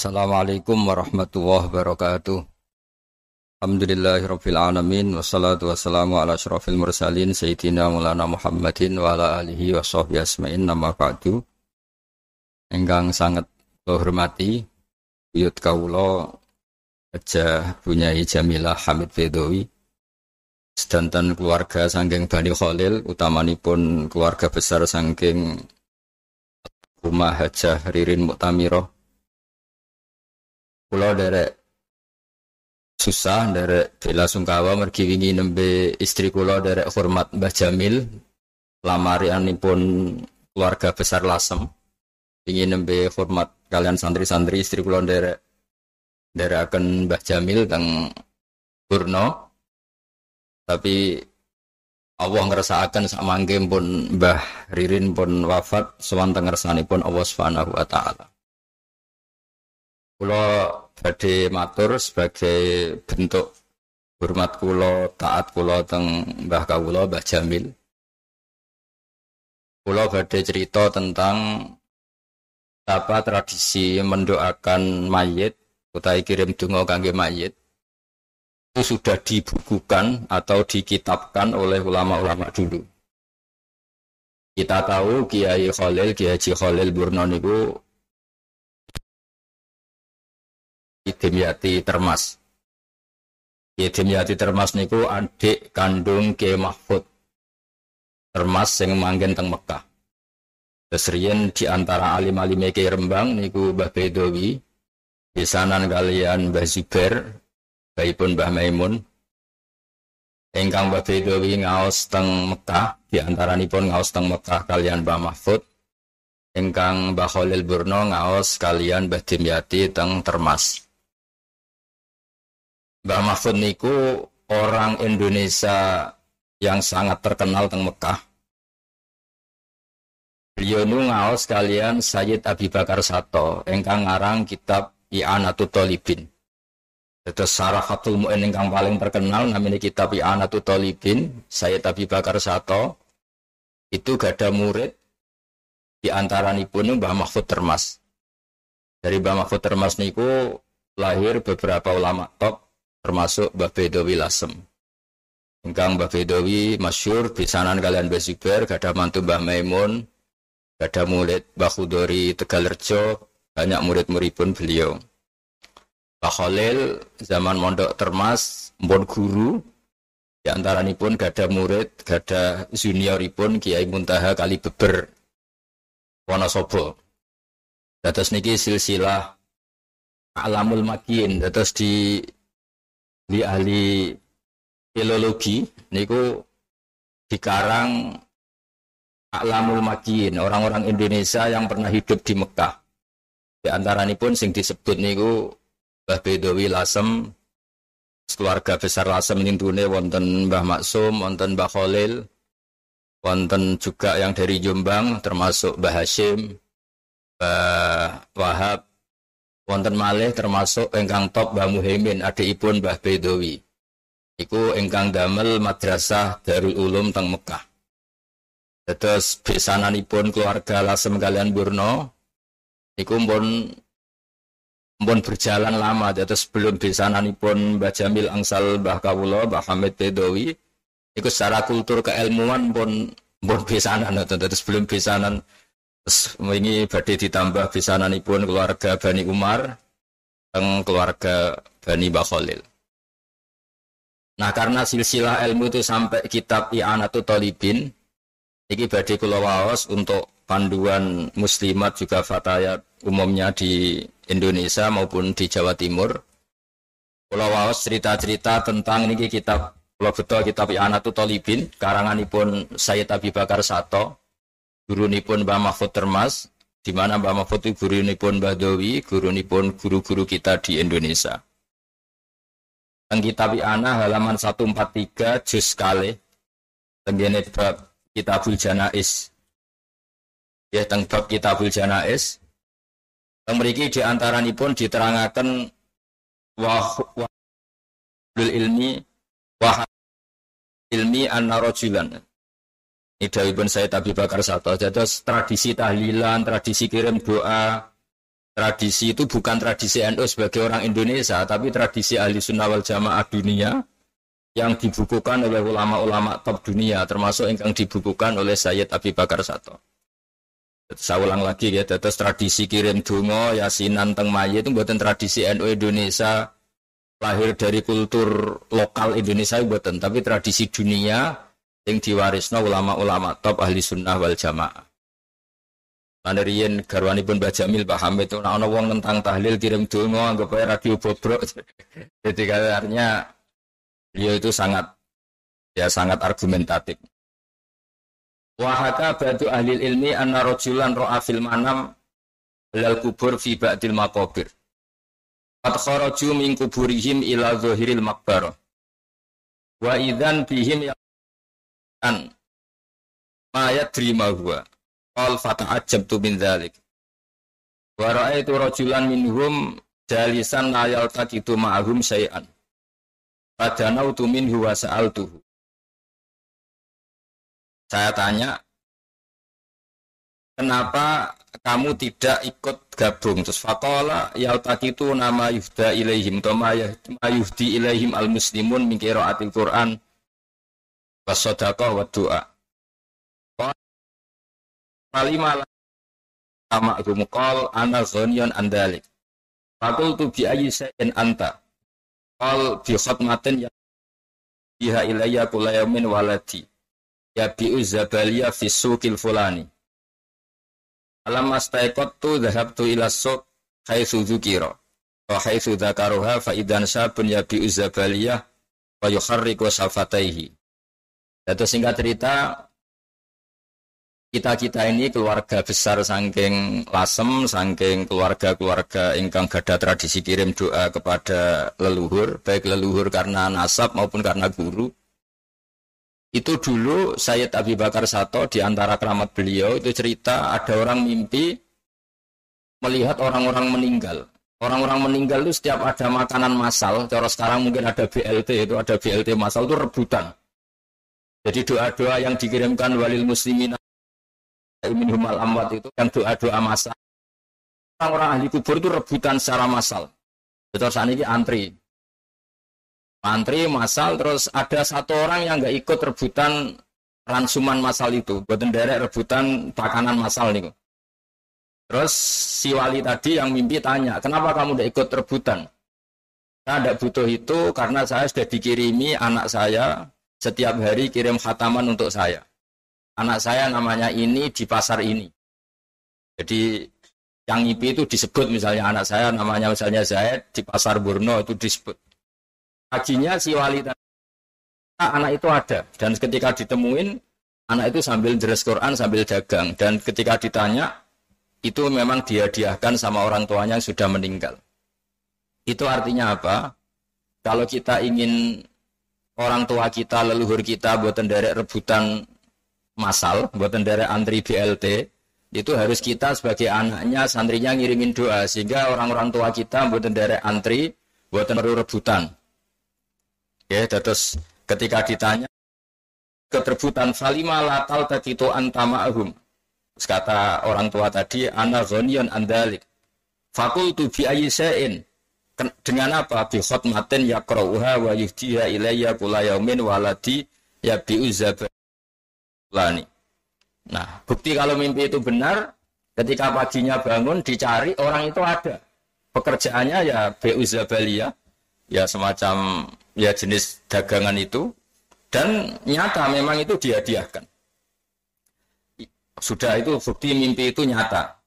Assalamualaikum warahmatullahi wabarakatuh. Alhamdulillahirabbil alamin wassalatu wassalamu ala asyrafil mursalin sayyidina Maulana Muhammadin wa ala alihi wa asma'in nama ba'du. Enggang sangat kula hormati buyut kawula Aja Bunyai Jamilah Hamid Bedowi sedanten keluarga sangking Bani Khalil utamanipun keluarga besar sangking rumah Hajah Ririn Muktamirah Pulau derek susah derek bela sungkawa mergi wingi nembe istri kula derek hormat Mbah Jamil. Lamarianipun keluarga besar Lasem. Ingin nembe hormat kalian santri-santri istri kula derek derek akan Mbah Jamil teng Burno tapi Allah ngerasa sama samangke pun Mbah Ririn pun wafat sewanteng pun Allah Subhanahu wa taala Kulo badhe matur sebagai bentuk hormat kulo, taat kulo teng Mbah kawula Mbah Jamil. Kulo badhe cerita tentang apa tradisi mendoakan mayit utai kirim donga kangge mayit itu sudah dibukukan atau dikitabkan oleh ulama-ulama dulu. Kita tahu Kiai Khalil, Kiai Haji Khalil Burno Dimyati Termas. Ki Dimyati Termas niku adik kandung Ki Mahfud. Termas yang manggen teng Mekah. Keserian di antara alim-alim Ki Rembang niku Mbah Bedowi, Bisanan kalian Mbah Zubair, pun Mbah Maimun. Engkang Mbah Bedowi ngaos teng Mekah, di antara nipun ngaos teng Mekah kalian Mbah Mahfud. Engkang Mbah Khalil Burno ngaos kalian Mbah Dimyati teng Termas. Mbah Mahfud niku orang Indonesia yang sangat terkenal teng Mekah. Beliau nu ngaos kalian Sayyid Abi Bakar Sato, engkang ngarang kitab I'anatul Talibin. Itu Sarafatul Mu'in engkang paling terkenal namanya kitab I'anatul Talibin, Sayyid Abi Bakar Sato. Itu gak ada murid di antara nipun Mbah Mahfud Termas. Dari Mbah Mahfud Termas niku lahir beberapa ulama top termasuk Mbah Bedowi Lasem. Engkang Mbah Bedowi masyur bisanan kalian Mbah gada mantu Mbah Maimun, gada murid Mbah Khudori Tegalerjo, banyak murid-murid pun beliau. Mbah Khalil zaman mondok termas, mbon guru, di antara ini pun gada murid, gada junior pun Kiai Muntaha kali beber Wonosobo. Dados niki silsilah alamul makin, dados di di ahli filologi niku dikarang Alamul Makin, orang-orang Indonesia yang pernah hidup di Mekah. Di antara ini pun sing disebut niku Mbah Bedowi Lasem, keluarga besar Lasem ini tune wonten Mbah Maksum, wonten Mbah Khalil, wonten juga yang dari Jombang termasuk Mbah Hashim, Mbah Wahab, Wonten malih termasuk engkang top Mbah Muhaimin adikipun Mbah Bedowi. Iku engkang damel madrasah Darul Ulum teng Mekah. Terus besananipun keluarga Lasem kalian Burno iku pun pun berjalan lama terus sebelum besananipun Mbah Jamil Angsal Mbah Kawula Mbah Hamid Bedowi iku secara kultur keilmuan pun pun besanan terus sebelum besanan ini badai ditambah pun keluarga Bani Umar dan keluarga Bani Bakholil. Nah karena silsilah ilmu itu sampai kitab I'anatu Talibin, ini badai kulawaos untuk panduan muslimat juga fatayat umumnya di Indonesia maupun di Jawa Timur. Kulawaos cerita-cerita tentang ini kitab Kalau betul kitab I'anatu Talibin, karanganipun Sayyid Abi Bakar Sato, gurunipun Mbah Mahfud Termas, di mana Mbah Mahfud itu gurunipun Mbah Dowi, gurunipun guru-guru kita di Indonesia. Teng kitab Ana halaman 143 juz kali tenggene bab Kitabul Janais. Ya teng bab Kitabul Janais. Teng mriki di antaranipun diterangaken wah wa ilmi wah ilmi rajulan ini pun saya Abi Bakar Sato. Jadi tradisi tahlilan, tradisi kirim doa, tradisi itu bukan tradisi NU sebagai orang Indonesia, tapi tradisi ahli sunnah wal jamaah dunia yang dibukukan oleh ulama-ulama top dunia, termasuk yang dibukukan oleh Sayyid Abi Bakar Sato. Saya ulang lagi ya, terus tradisi kirim dungo, yasinan teng mayit itu buatan tradisi NU Indonesia, lahir dari kultur lokal Indonesia buatan, tapi tradisi dunia yang diwarisno ulama-ulama top ahli sunnah wal jamaah. Mandarin garwani pun Mbah Jamil Pak Hamid itu nah, wong tentang tahlil kirim dungo anggap aja radio bobrok. Jadi katanya dia itu sangat ya sangat argumentatif. Wahaka batu ahli ilmi anna rojulan ro'a fil manam lal kubur fi ba'dil makobir. Qad kharaju min kuburihim ila zahiril makbar. Wa idzan bihim an ma yadri ma huwa. Qal fata'ajjabtu min dzalik. Wa ra'aitu rajulan minhum jalisan la yaltaqitu ma'ahum syai'an. Fadanautu minhu wa sa'altuhu. Saya tanya, kenapa kamu tidak ikut gabung? Terus fakola itu nama yuhda ilaihim toma yuhdi ilaihim al muslimun min qiraatil Quran wasodaqah wa doa. Kalimah sama rumqal ana ghaniyan andalik. Fakultu bi ayyi shay'in anta. Qal bi khatmatin ya biha ilayya kula yaumin waladi yabi'u zabaliya fi suqil fulani. Alam astaiqattu dhahabtu ila suq haitsu dzukira. Wa haitsu dzakaruha fa idan sabun yabi'u zabaliya wa yukharriqu safataihi. Itu singkat cerita kita-kita ini keluarga besar sangking lasem, sangking keluarga-keluarga ingkang gada tradisi kirim doa kepada leluhur, baik leluhur karena nasab maupun karena guru. Itu dulu Sayyid Abi Bakar Sato di antara keramat beliau itu cerita ada orang mimpi melihat orang-orang meninggal. Orang-orang meninggal itu setiap ada makanan masal, cara sekarang mungkin ada BLT itu ada BLT masal itu rebutan. Jadi doa-doa yang dikirimkan walil muslimin humal amwat itu yang doa-doa masal. Orang-orang ahli kubur itu rebutan secara masal. Betul saat ini antri antri masal terus ada satu orang yang nggak ikut rebutan ransuman masal itu buat derek rebutan pakanan masal nih terus si wali tadi yang mimpi tanya kenapa kamu tidak ikut rebutan saya tidak butuh itu karena saya sudah dikirimi anak saya setiap hari kirim khataman untuk saya. Anak saya namanya ini di pasar ini. Jadi yang mimpi itu disebut misalnya anak saya namanya misalnya Zaid di pasar Burno itu disebut. Hajinya si wali tadi. Anak itu ada. Dan ketika ditemuin anak itu sambil jelas Quran sambil dagang. Dan ketika ditanya itu memang dia diahkan sama orang tuanya yang sudah meninggal. Itu artinya apa? Kalau kita ingin orang tua kita leluhur kita buat derek rebutan masal buat derek antri BLT itu harus kita sebagai anaknya santrinya ngirimin doa sehingga orang-orang tua kita buat derek antri buat rebutan Ya, terus ketika ditanya keterbutan falima latal itu antama'hum. Kata orang tua tadi, ana ghaniyan andalik. Fakultu bi ayyisain. Dengan apa? Bi khotmatin yakrauha wa yuhdiha ilayya kula yaumin waladi ya bi lani. Nah, bukti kalau mimpi itu benar, ketika paginya bangun dicari orang itu ada. Pekerjaannya ya bi zabaliyah, ya semacam ya jenis dagangan itu dan nyata memang itu dihadiahkan. Sudah itu bukti mimpi itu nyata.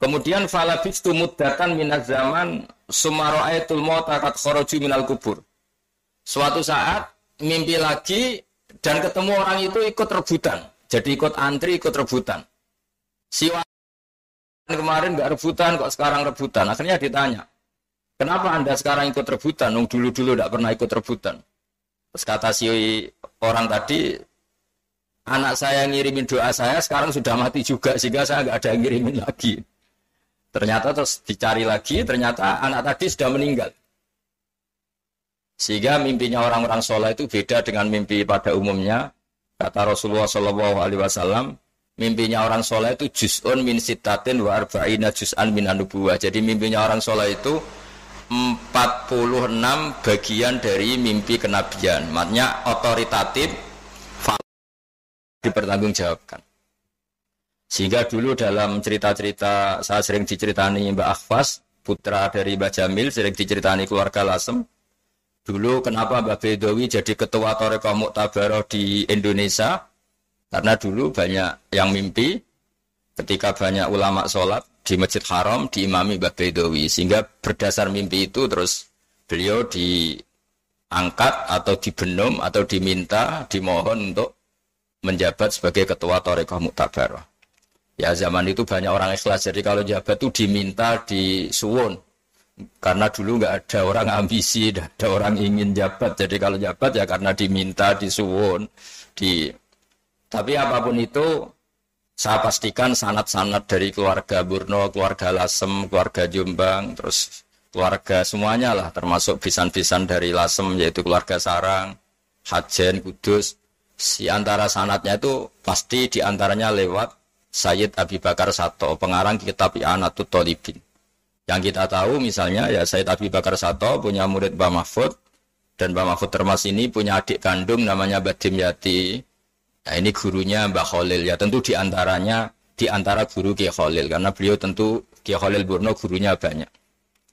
Kemudian falabistu muddatan minaz zaman sumaro'aitul motakat khoroju minal kubur. Suatu saat mimpi lagi dan ketemu orang itu ikut rebutan. Jadi ikut antri, ikut rebutan. Si kemarin nggak rebutan, kok sekarang rebutan. Akhirnya ditanya, Kenapa Anda sekarang ikut rebutan? Nung dulu-dulu tidak pernah ikut rebutan. Terus kata si orang tadi, anak saya ngirimin doa saya sekarang sudah mati juga sehingga saya nggak ada yang ngirimin lagi. Ternyata terus dicari lagi, ternyata anak tadi sudah meninggal. Sehingga mimpinya orang-orang sholat itu beda dengan mimpi pada umumnya. Kata Rasulullah Wasallam, mimpinya orang soleh itu juz'un min sitatin wa arba'ina juz'an min anubuwah. Jadi mimpinya orang soleh itu 46 bagian dari mimpi kenabian. Maknanya otoritatif dipertanggungjawabkan. Sehingga dulu dalam cerita-cerita saya sering diceritani Mbak Akhwas, putra dari Mbak Jamil, sering diceritani keluarga Lasem. Dulu kenapa Mbak Bedowi jadi ketua Torekoh Muktabaroh di Indonesia? Karena dulu banyak yang mimpi ketika banyak ulama sholat di Masjid Haram diimami Mbak Bedowi. Sehingga berdasar mimpi itu terus beliau diangkat atau dibenum atau diminta, dimohon untuk menjabat sebagai ketua Torekoh Muktabaroh. Ya zaman itu banyak orang ikhlas, jadi kalau jabat itu diminta di suwon. Karena dulu nggak ada orang ambisi, ada orang ingin jabat. Jadi kalau jabat ya karena diminta di suwon, di tapi apa pun itu, saya pastikan sanat-sanat dari keluarga Burno, keluarga Lasem, keluarga Jombang, terus keluarga semuanya lah, termasuk bisan-bisan dari Lasem, yaitu keluarga Sarang, Hajen, Kudus. Si antara sanatnya itu pasti di antaranya lewat Sayyid Abi Bakar Sato, pengarang kitab I'anatut Tolibin. Yang kita tahu misalnya ya Sayyid Abi Bakar Sato punya murid Mbah Mahfud, dan Mbah Mahfud Termas ini punya adik kandung namanya Badim Yati, Nah ini gurunya Mbak Khalil ya tentu di antaranya di antara guru Kiai Khalil karena beliau tentu Kiai Khalil Burno gurunya banyak.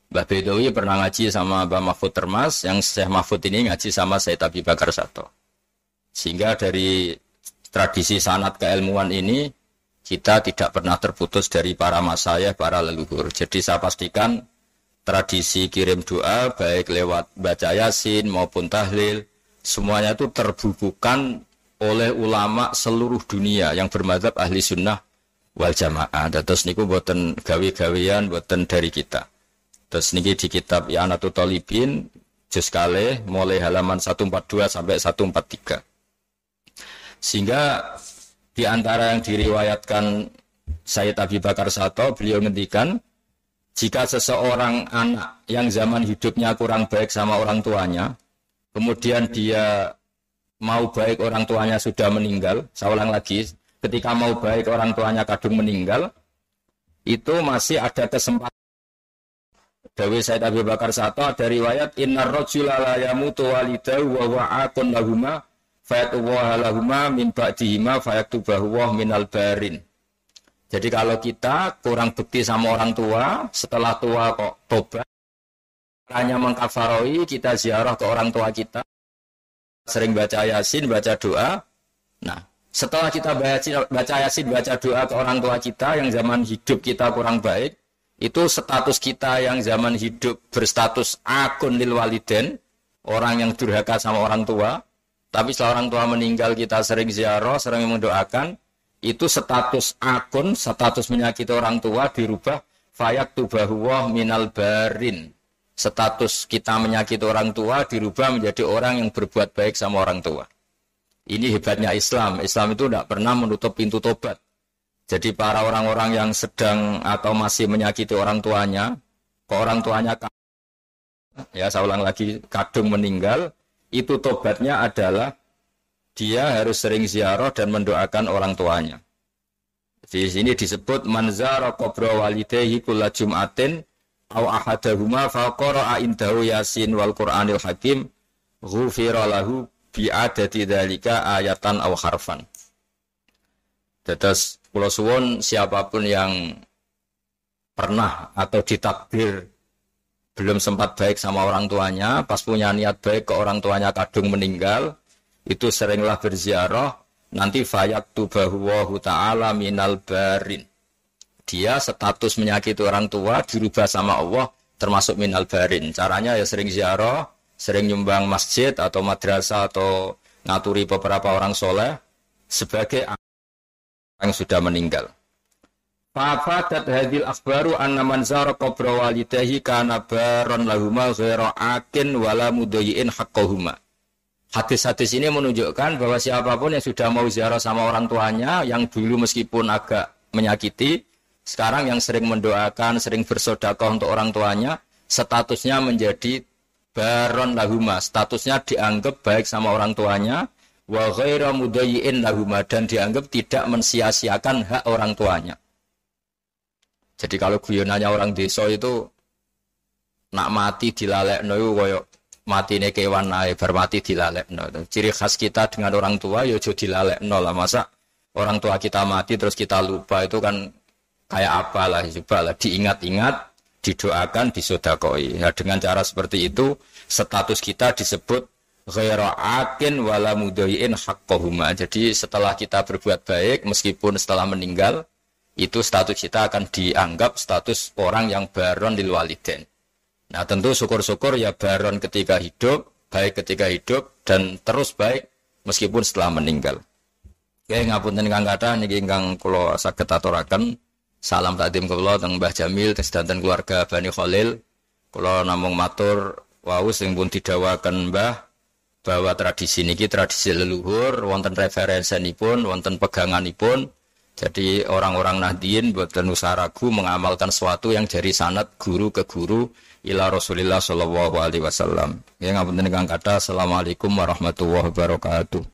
Mbak Bedowi pernah ngaji sama Mbak Mahfud Termas, yang Syekh Mahfud ini ngaji sama Said Abi Bakar Sato. Sehingga dari tradisi sanat keilmuan ini kita tidak pernah terputus dari para masayah, para leluhur. Jadi saya pastikan tradisi kirim doa baik lewat baca yasin maupun tahlil semuanya itu terbubukan oleh ulama seluruh dunia yang bermadhab ahli sunnah wal jamaah. Terus niku buatan gawe-gawean buatan dari kita. Terus niki di kitab I'anatul Talibin juz kale mulai halaman 142 sampai 143. Sehingga di antara yang diriwayatkan Sayyid Abi Bakar Sato beliau ngendikan jika seseorang anak yang zaman hidupnya kurang baik sama orang tuanya, kemudian dia mau baik orang tuanya sudah meninggal, saya ulang lagi, ketika mau baik orang tuanya kadung meninggal, itu masih ada kesempatan. Dawi Said Abi Bakar Sato ada riwayat Inna rojula la yamutu walidahu wa wa'akun lahuma lahuma min ba'dihima minal barin. Jadi kalau kita kurang bukti sama orang tua, setelah tua kok tobat, hanya mengkafaroi, kita ziarah ke orang tua kita, sering baca yasin, baca doa. Nah, setelah kita baca, baca yasin, baca doa ke orang tua kita yang zaman hidup kita kurang baik, itu status kita yang zaman hidup berstatus akun lil waliden, orang yang durhaka sama orang tua, tapi setelah orang tua meninggal kita sering ziarah, sering mendoakan, itu status akun, status menyakiti orang tua dirubah fayak tubahuwah minal barin status kita menyakiti orang tua dirubah menjadi orang yang berbuat baik sama orang tua. Ini hebatnya Islam. Islam itu tidak pernah menutup pintu tobat. Jadi para orang-orang yang sedang atau masih menyakiti orang tuanya, ke orang tuanya ya saya ulang lagi kadung meninggal, itu tobatnya adalah dia harus sering ziarah dan mendoakan orang tuanya. Di sini disebut manzara kubra walidehi kulla jum'atin au ahadahuma faqara indahu yasin wal qur'anil hakim ghufira lahu bi adati dzalika ayatan au harfan Tetes kula suwun siapa pun yang pernah atau ditakdir belum sempat baik sama orang tuanya, pas punya niat baik ke orang tuanya kadung meninggal, itu seringlah berziarah, nanti fayat tubahu ta'ala minal barin dia status menyakiti orang tua dirubah sama Allah termasuk minal barin. Caranya ya sering ziarah, sering nyumbang masjid atau madrasah atau ngaturi beberapa orang soleh sebagai yang sudah meninggal. Fafadat hadil akhbaru anna man zara qabra walidahi kana baron lahuma ghaira akin wala mudayiin haqqahuma. Hadis-hadis ini menunjukkan bahwa siapa pun yang sudah mau ziarah sama orang tuanya yang dulu meskipun agak menyakiti sekarang yang sering mendoakan, sering bersodakoh untuk orang tuanya, statusnya menjadi baron lahuma. Statusnya dianggap baik sama orang tuanya, wa ghaira mudayyin lahuma dan dianggap tidak mensia-siakan hak orang tuanya. Jadi kalau guyonannya orang desa itu nak mati dilalekno iku koyo matine kewan ae bar mati dilalekno. Ciri khas kita dengan orang tua ya aja dilalekno lah. Masa orang tua kita mati terus kita lupa itu kan kayak apa lah. Coba lah diingat-ingat didoakan disodakoi. Nah dengan cara seperti itu status kita disebut ghaira akin wala haqqahuma. Jadi setelah kita berbuat baik meskipun setelah meninggal itu status kita akan dianggap status orang yang baron lil waliden nah tentu syukur-syukur ya baron ketika hidup baik ketika hidup dan terus baik meskipun setelah meninggal Ya ngapunten ingkang kathah niki ingkang kula saged aturaken. Salam takdim kula teng Mbah Jamil danten keluarga Bani Khalil. Kula namung matur wau sing pun didawaken Mbah bahwa tradisi niki tradisi leluhur wonten referensenipun, wonten peganganipun. Jadi orang-orang Nahdien boten usah ragu mengamalkan sesuatu yang dari sanat guru ke guru ila Rasulillah sallallahu alaihi wasallam. Ya ngapunten ingkang kathah. Assalamualaikum warahmatullahi wabarakatuh.